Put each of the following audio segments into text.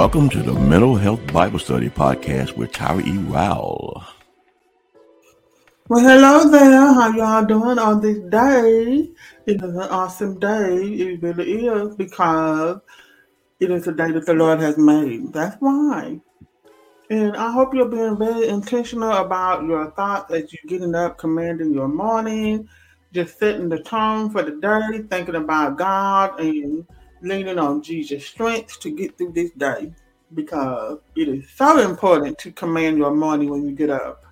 Welcome to the Mental Health Bible Study Podcast with Tyra E. Rowell. Well, hello there. How y'all doing on this day? It is an awesome day. It really is because it is a day that the Lord has made. That's why. And I hope you're being very intentional about your thoughts as you're getting up, commanding your morning, just setting the tone for the day, thinking about God and leaning on Jesus' strength to get through this day because it is so important to command your morning when you get up.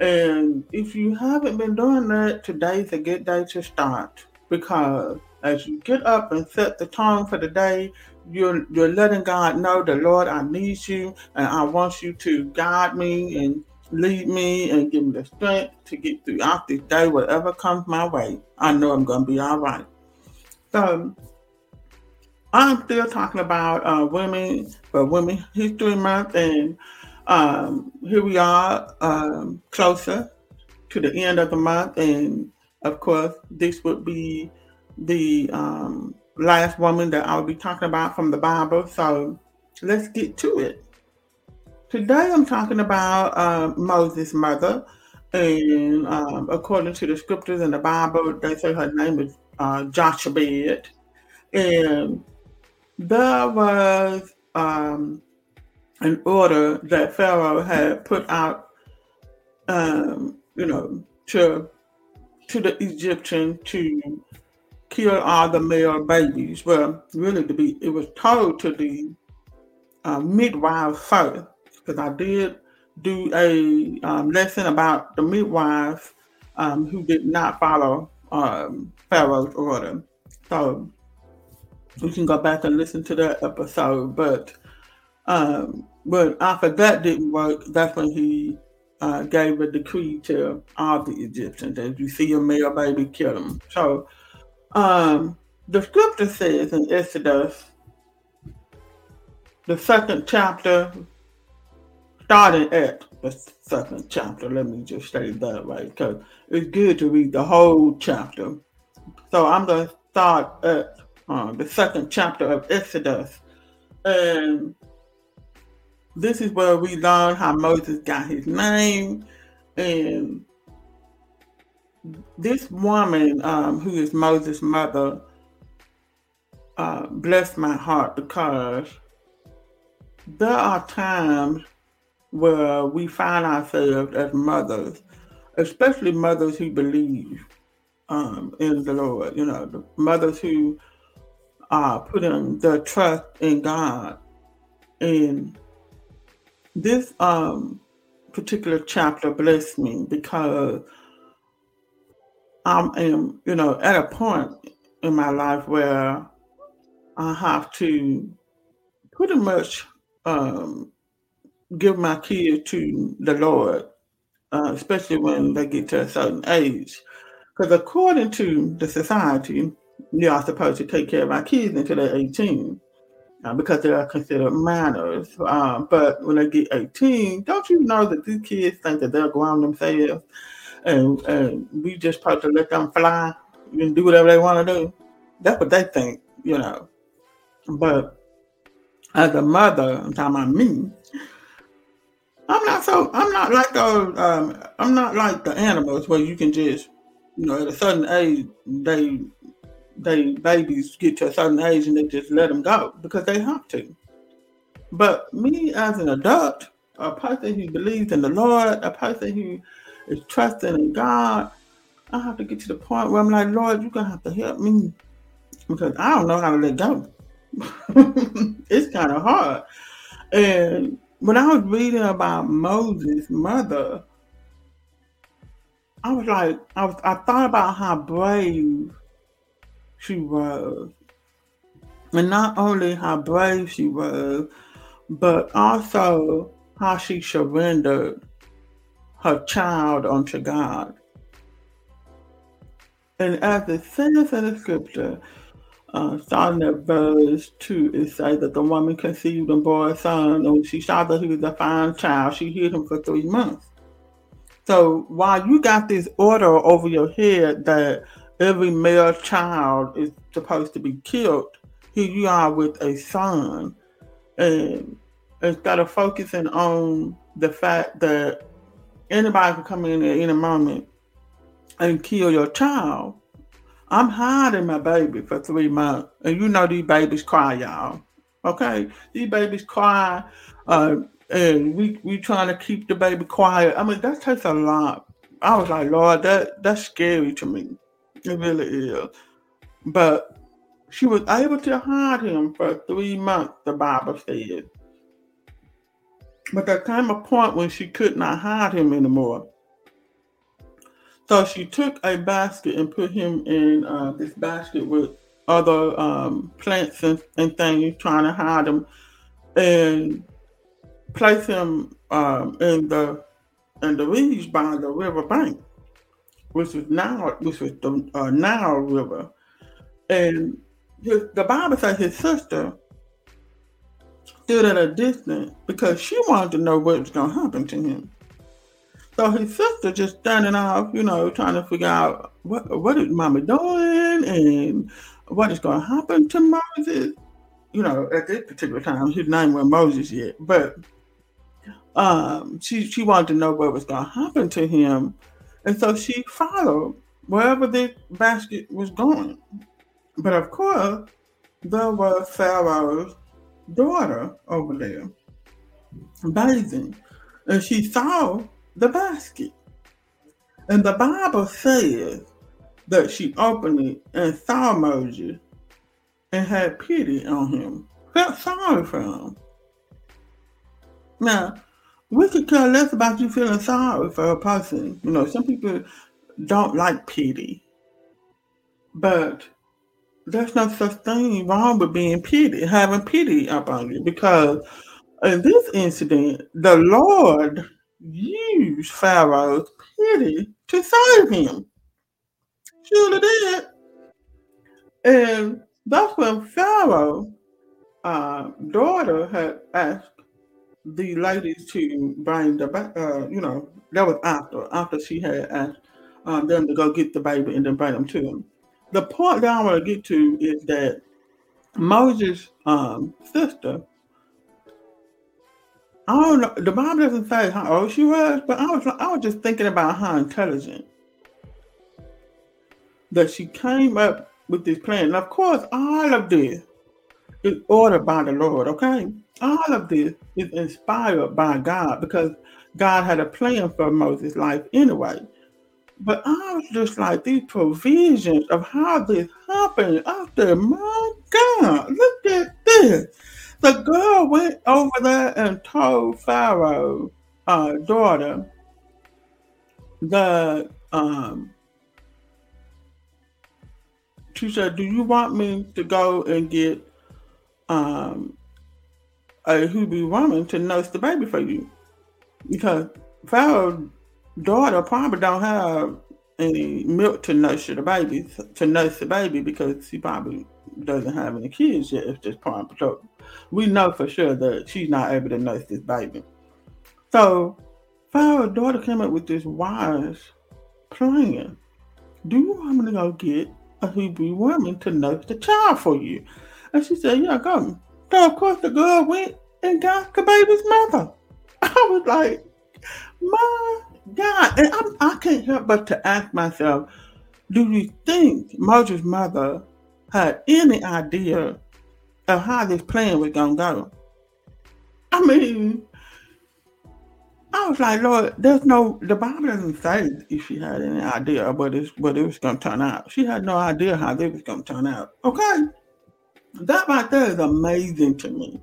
And if you haven't been doing that, today's a good day to start because as you get up and set the tone for the day, you're you're letting God know the Lord, I need you and I want you to guide me and lead me and give me the strength to get throughout this day, whatever comes my way. I know I'm gonna be all right. So I'm still talking about uh, women for Women History Month and um, here we are, um, closer to the end of the month, and of course, this would be the um, last woman that I'll be talking about from the Bible. So let's get to it. Today, I'm talking about uh, Moses' mother, and um, according to the scriptures in the Bible, they say her name is uh, and there was um, an order that Pharaoh had put out, um, you know, to to the Egyptian to kill all the male babies. Well, really, to be it was told to the uh, midwives first, because I did do a um, lesson about the midwives um, who did not follow um, Pharaoh's order. So you can go back and listen to that episode, but um, but after that didn't work, that's when he uh, gave a decree to all the Egyptians that you see a male baby, kill him. So um, the scripture says in Exodus, the second chapter, starting at the second chapter, let me just say that right, because it's good to read the whole chapter. So I'm going to start at uh, the second chapter of Exodus. And this is where we learn how Moses got his name. And this woman, um, who is Moses' mother, uh, blessed my heart because there are times where we find ourselves as mothers, especially mothers who believe um, in the Lord, you know, the mothers who are putting their trust in God. And this um, particular chapter blessed me because I am, you know, at a point in my life where I have to pretty much um, give my kids to the Lord, uh, especially when they get to a certain age. Because according to the society, you are supposed to take care of our kids until they're 18 uh, because they are considered minors. Um, but when they get 18, don't you know that these kids think that they're grown themselves and, and we just supposed to let them fly and do whatever they want to do? That's what they think, you know. But as a mother, I'm talking about me, I'm not so, I'm not like those, um, I'm not like the animals where you can just, you know, at a certain age, they they babies get to a certain age and they just let them go because they have to. But me as an adult, a person who believes in the Lord, a person who is trusting in God, I have to get to the point where I'm like, Lord, you're gonna have to help me because I don't know how to let go. it's kind of hard. And when I was reading about Moses' mother, I was like, I was I thought about how brave she was. And not only how brave she was, but also how she surrendered her child unto God. And as it says in the scripture, uh, starting at verse 2, it says that the woman conceived and bore a son, and she saw that he was a fine child, she hid him for three months. So while you got this order over your head that every male child is supposed to be killed. Here you are with a son, And instead of focusing on the fact that anybody can come in at any moment and kill your child, I'm hiding my baby for three months. And you know these babies cry, y'all. Okay? These babies cry. Uh, and we we trying to keep the baby quiet. I mean, that takes a lot. I was like, Lord, that that's scary to me. It really is. But she was able to hide him for three months, the Bible said. But there came a point when she could not hide him anymore. So she took a basket and put him in uh, this basket with other um, plants and, and things, trying to hide him, and place him um, in the in the reeds by the river bank, which is now which was the uh, Nile River, and his, the Bible says his sister stood at a distance because she wanted to know what was going to happen to him. So his sister just standing off, you know, trying to figure out what what is Mama doing and what is going to happen to Moses. You know, at this particular time, his name was Moses yet, but um, she she wanted to know what was going to happen to him, and so she followed wherever the basket was going. But of course, there was Pharaoh's daughter over there bathing, and she saw the basket. And the Bible says that she opened it and saw Moses and had pity on him, felt sorry for him. Now, we could care less about you feeling sorry for a person. You know, some people don't like pity, but there's no such thing wrong with being pity, having pity upon you, because in this incident, the Lord used Pharaoh's pity to save him. Surely did. And that's when Pharaoh's uh, daughter had asked the ladies to bring the back, uh, you know, that was after, after she had asked um, them to go get the baby and then bring them to him. The point that I want to get to is that Moses' um, sister I don't know. The Bible doesn't say how old she was, but I was I was just thinking about how intelligent that she came up with this plan. And of course, all of this is ordered by the Lord. Okay, all of this is inspired by God because God had a plan for Moses' life anyway. But I was just like these provisions of how this happened. After my God, look at this. The girl went over there and told Pharaoh's uh, daughter the um, she said, "Do you want me to go and get um, a Hebrew woman to nurse the baby for you?" Because Pharaoh's daughter probably don't have any milk to nurse the baby to nurse the baby because she probably doesn't have any kids yet. It's just prime so we know for sure that she's not able to nurse this baby. So Pharaoh's daughter came up with this wise plan. Do you want me to go get a Hebrew woman to nurse the child for you? And she said, Yeah, go. So of course the girl went and got the baby's mother. I was like, My God. And I'm, I can not help but to ask myself, do you think Moses' mother had any idea of how this plan was gonna go. I mean, I was like, Lord, there's no the Bible doesn't say if she had any idea of what it, what it was gonna turn out. She had no idea how this was gonna turn out. Okay. That right there is amazing to me.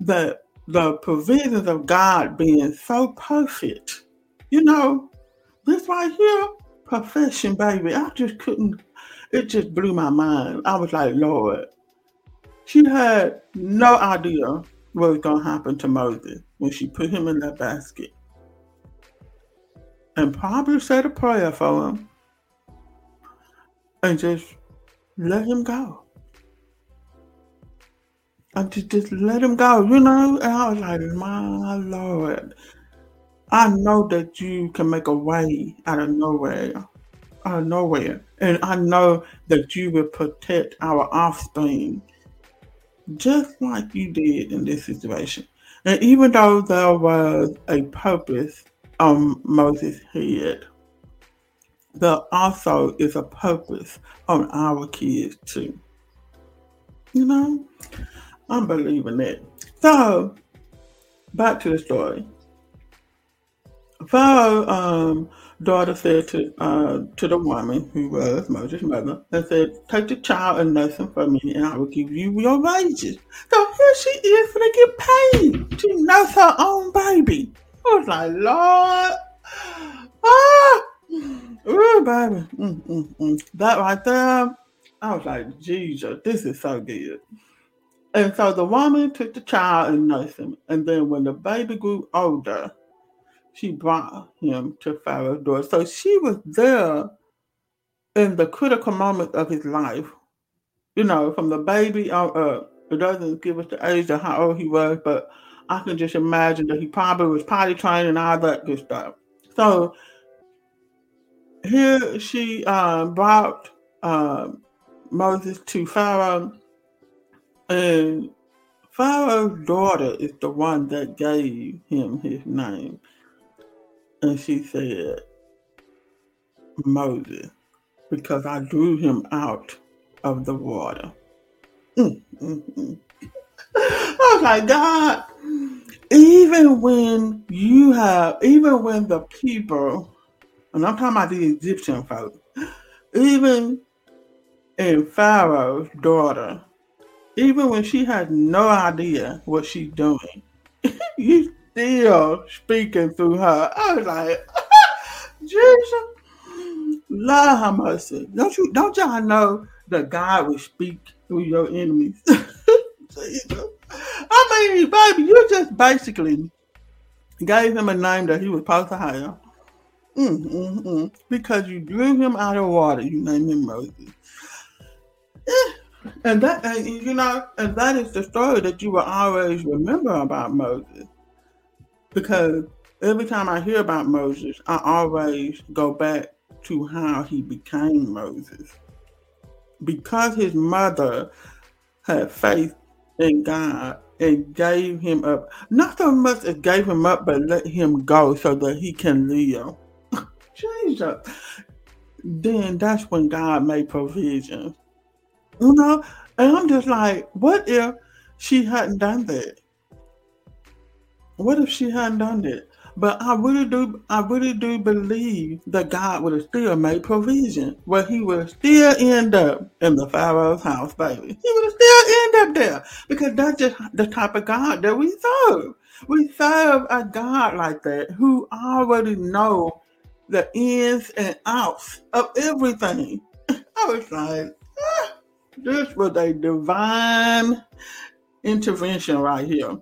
That the provisions of God being so perfect. You know, this right here, perfection, baby. I just couldn't, it just blew my mind. I was like, Lord, she had no idea what was going to happen to Moses when she put him in that basket. And probably said a prayer for him and just let him go. And to just let him go, you know? And I was like, my Lord, I know that you can make a way out of nowhere, out of nowhere. And I know that you will protect our offspring just like you did in this situation. And even though there was a purpose on Moses' head, there also is a purpose on our kids too. You know, I'm believing it. So, back to the story. Pharaoh um, daughter said to uh, to the woman who was Moses' mother, and said, "Take the child and nurse him for me, and I will give you your wages." So here she is to get paid to nurse her own baby. I was like, Lord, ah, ooh, baby, mm, mm, mm. that right there. I was like, Jesus, this is so good. And so the woman took the child and nursed him, and then when the baby grew older she brought him to Pharaoh's door. So she was there in the critical moment of his life. You know, from the baby on up. It doesn't give us the age of how old he was, but I can just imagine that he probably was potty trained and all that good stuff. So here she uh, brought uh, Moses to Pharaoh, and Pharaoh's daughter is the one that gave him his name. And she said, Moses, because I drew him out of the water. Was like, God, even when you have, even when the people, and I'm talking about the Egyptian folks, even in Pharaoh's daughter, even when she has no idea what she's doing, you still speaking through her. I was like, Jesus, Lord have mercy. Don't you don't y'all know that God will speak through your enemies? I mean, baby, you just basically gave him a name that he was supposed to have. Mm, mm, mm. Because you drew him out of water, you named him Moses. And that, and, you know, and that is the story that you will always remember about Moses because every time I hear about Moses, I always go back to how he became Moses. Because his mother had faith in God and gave him up, not so much as gave him up, but let him go so that he can live. Jesus. Then that's when God made provisions. You know, and I'm just like, what if she hadn't done that? What if she hadn't done it? But I really do, I really do believe that God would have still made provision where He would still end up in the Pharaoh's house, baby. He would have still end up there because that's just the type of God that we serve. We serve a God like that who already know the ins and outs of everything. I was like, this was a divine intervention right here.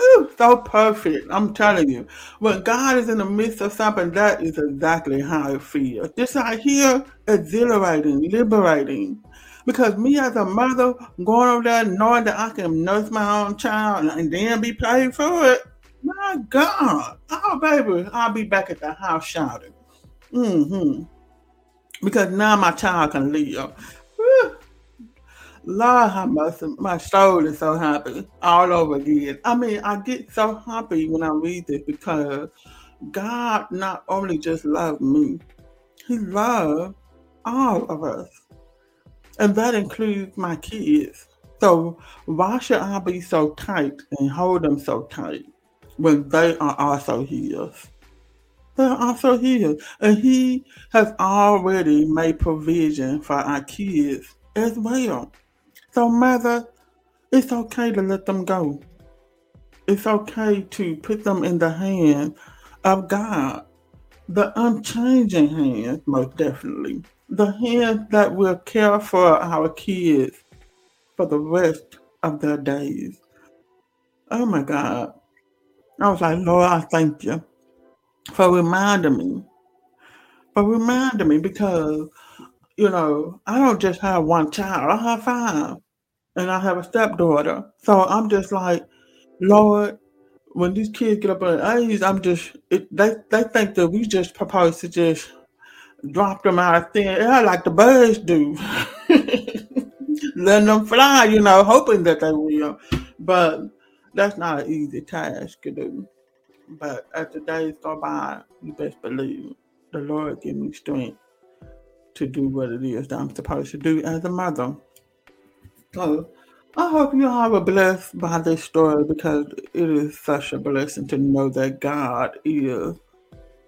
Ooh, so perfect. I'm telling you. When God is in the midst of something, that is exactly how it feels. This right here, exhilarating, liberating. Because me as a mother, going over there knowing that I can nurse my own child and then be paid for it, my God. Oh, baby, I'll be back at the house shouting. Mm-hmm. Because now my child can live. Lord have mercy, my soul is so happy all over again. I mean, I get so happy when I read this because God not only just loved me, He loved all of us. And that includes my kids. So why should I be so tight and hold them so tight when they are also His? They're also His. And He has already made provision for our kids as well. So, mother, it's okay to let them go. It's okay to put them in the hands of God, the unchanging hands, most definitely. The hands that will care for our kids for the rest of their days. Oh my God. I was like, Lord, I thank you for reminding me. For reminding me because you know, I don't just have one child, I have five. And I have a stepdaughter. So I'm just like, Lord, when these kids get up in age, I'm just, it, they, they think that we just propose to just drop them out of thin air like the birds do. letting them fly, you know, hoping that they will. But that's not an easy task to do. But as the days go by, you best believe the Lord give me strength to do what it is that I'm supposed to do as a mother. So I hope you all are blessed by this story because it is such a blessing to know that God is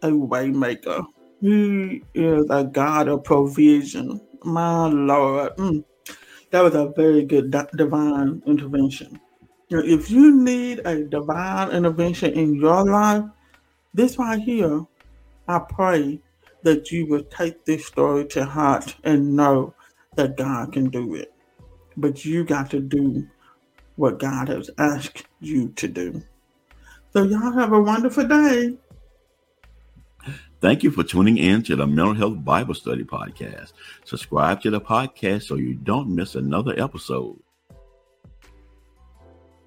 a waymaker. He is a God of provision. My Lord. Mm, that was a very good divine intervention. If you need a divine intervention in your life, this right here, I pray that you will take this story to heart and know that God can do it. But you got to do what God has asked you to do. So, y'all have a wonderful day. Thank you for tuning in to the Mental Health Bible Study Podcast. Subscribe to the podcast so you don't miss another episode.